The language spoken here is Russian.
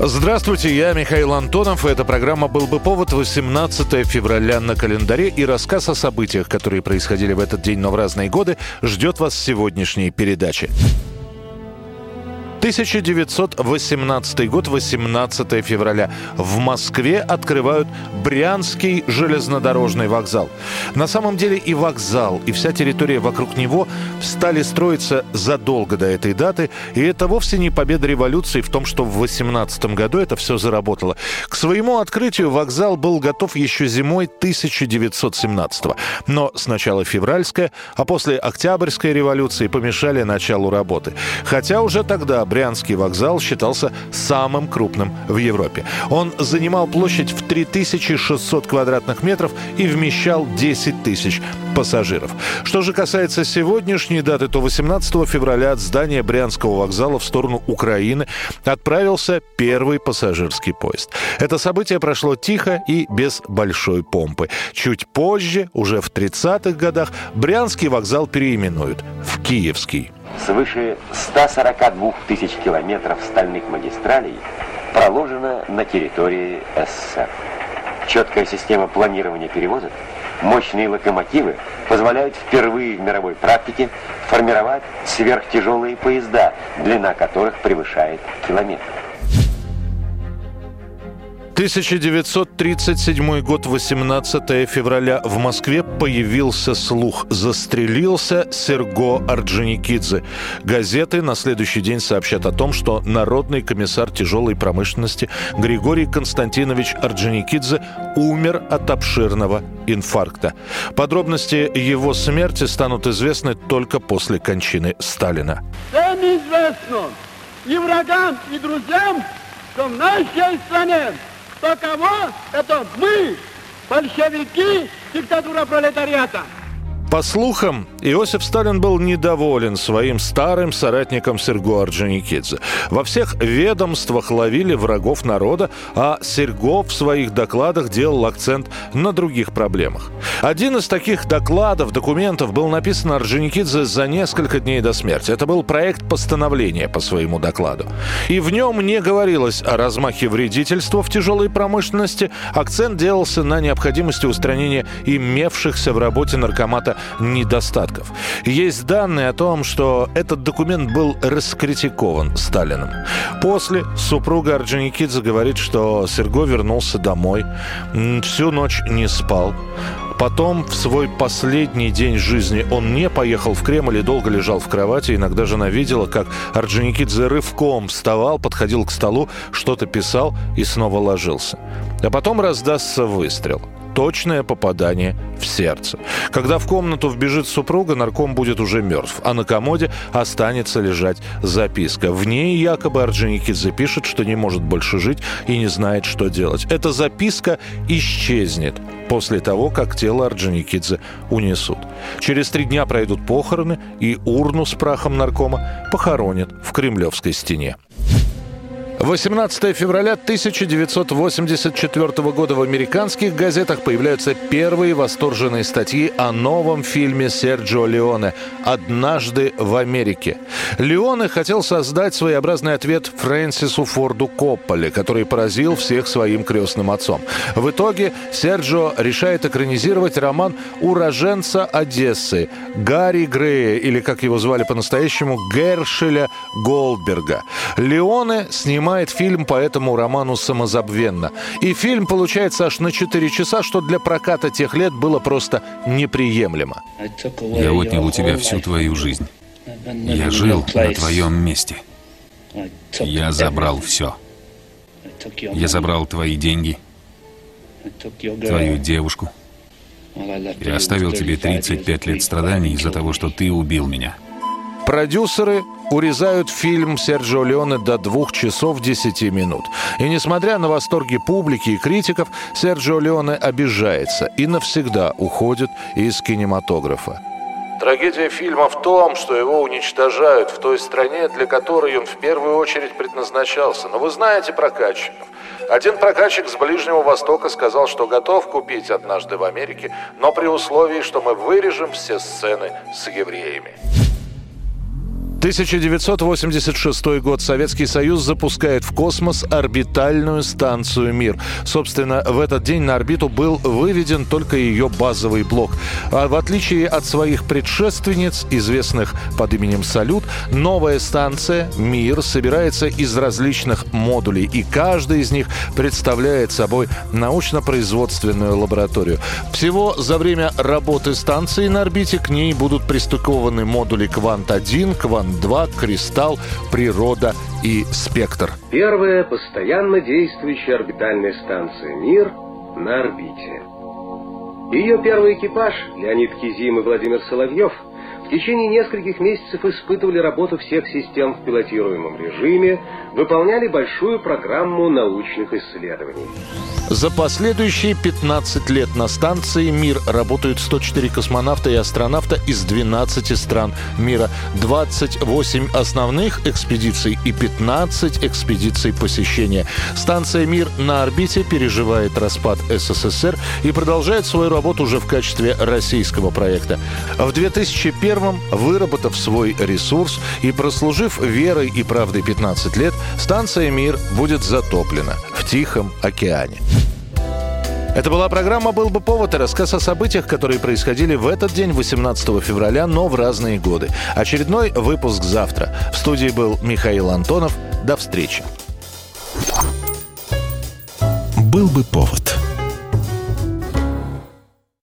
Здравствуйте, я Михаил Антонов. и Эта программа «Был бы повод» 18 февраля на календаре. И рассказ о событиях, которые происходили в этот день, но в разные годы, ждет вас в сегодняшней передаче. 1918 год, 18 февраля. В Москве открывают Брянский железнодорожный вокзал. На самом деле и вокзал, и вся территория вокруг него стали строиться задолго до этой даты. И это вовсе не победа революции в том, что в 18 году это все заработало. К своему открытию вокзал был готов еще зимой 1917 -го. Но сначала февральская, а после Октябрьской революции помешали началу работы. Хотя уже тогда Брянский вокзал считался самым крупным в Европе. Он занимал площадь в 3600 квадратных метров и вмещал 10 тысяч пассажиров. Что же касается сегодняшней даты, то 18 февраля от здания Брянского вокзала в сторону Украины отправился первый пассажирский поезд. Это событие прошло тихо и без большой помпы. Чуть позже, уже в 30-х годах, Брянский вокзал переименуют в Киевский. Свыше 142 тысяч километров стальных магистралей проложено на территории СССР. Четкая система планирования перевозок, мощные локомотивы позволяют впервые в мировой практике формировать сверхтяжелые поезда, длина которых превышает километр. 1937 год, 18 февраля. В Москве появился слух. Застрелился Серго Орджоникидзе. Газеты на следующий день сообщат о том, что народный комиссар тяжелой промышленности Григорий Константинович Орджоникидзе умер от обширного инфаркта. Подробности его смерти станут известны только после кончины Сталина. Всем известно и врагам, и друзьям, что в нашей стране таково это мы, большевики, диктатура пролетариата. По слухам, Иосиф Сталин был недоволен своим старым соратником Серго Орджоникидзе. Во всех ведомствах ловили врагов народа, а Серго в своих докладах делал акцент на других проблемах. Один из таких докладов, документов был написан Орджоникидзе за несколько дней до смерти. Это был проект постановления по своему докладу. И в нем не говорилось о размахе вредительства в тяжелой промышленности. Акцент делался на необходимости устранения имевшихся в работе наркомата недостатков. Есть данные о том, что этот документ был раскритикован Сталиным. После супруга Орджоникидзе говорит, что Серго вернулся домой, всю ночь не спал. Потом, в свой последний день жизни, он не поехал в Кремль и долго лежал в кровати. Иногда жена видела, как Орджоникидзе рывком вставал, подходил к столу, что-то писал и снова ложился. А потом раздастся выстрел точное попадание в сердце. Когда в комнату вбежит супруга, нарком будет уже мертв, а на комоде останется лежать записка. В ней якобы Орджоникидзе пишет, что не может больше жить и не знает, что делать. Эта записка исчезнет после того, как тело Орджоникидзе унесут. Через три дня пройдут похороны, и урну с прахом наркома похоронят в Кремлевской стене. 18 февраля 1984 года в американских газетах появляются первые восторженные статьи о новом фильме Серджио Леоне «Однажды в Америке». Леоне хотел создать своеобразный ответ Фрэнсису Форду Копполе, который поразил всех своим крестным отцом. В итоге Серджио решает экранизировать роман уроженца Одессы Гарри Грея, или, как его звали по-настоящему, Гершеля Голдберга. Леоне снимает снимает фильм по этому роману самозабвенно. И фильм получается аж на 4 часа, что для проката тех лет было просто неприемлемо. Я отнял у тебя всю твою жизнь. Я жил на твоем месте. Я забрал все. Я забрал твои деньги, твою девушку. Я оставил тебе 35 лет страданий из-за того, что ты убил меня. Продюсеры урезают фильм Серджио Леоне до двух часов 10 минут. И несмотря на восторги публики и критиков, Серджио Леоне обижается и навсегда уходит из кинематографа. Трагедия фильма в том, что его уничтожают в той стране, для которой он в первую очередь предназначался. Но вы знаете прокатчиков. Один прокатчик с Ближнего Востока сказал, что готов купить однажды в Америке, но при условии, что мы вырежем все сцены с евреями. 1986 год. Советский Союз запускает в космос орбитальную станцию «Мир». Собственно, в этот день на орбиту был выведен только ее базовый блок. А в отличие от своих предшественниц, известных под именем «Салют», новая станция «Мир» собирается из различных модулей, и каждый из них представляет собой научно-производственную лабораторию. Всего за время работы станции на орбите к ней будут пристыкованы модули «Квант-1», «Квант-2», 2, кристалл, природа и спектр. Первая постоянно действующая орбитальная станция «Мир» на орбите. Ее первый экипаж, Леонид Кизим и Владимир Соловьев – в течение нескольких месяцев испытывали работу всех систем в пилотируемом режиме, выполняли большую программу научных исследований. За последующие 15 лет на станции «Мир» работают 104 космонавта и астронавта из 12 стран мира, 28 основных экспедиций и 15 экспедиций посещения. Станция «Мир» на орбите переживает распад СССР и продолжает свою работу уже в качестве российского проекта. В 2001 первым, выработав свой ресурс и прослужив верой и правдой 15 лет, станция «Мир» будет затоплена в Тихом океане. Это была программа «Был бы повод» и рассказ о событиях, которые происходили в этот день, 18 февраля, но в разные годы. Очередной выпуск завтра. В студии был Михаил Антонов. До встречи. «Был бы повод»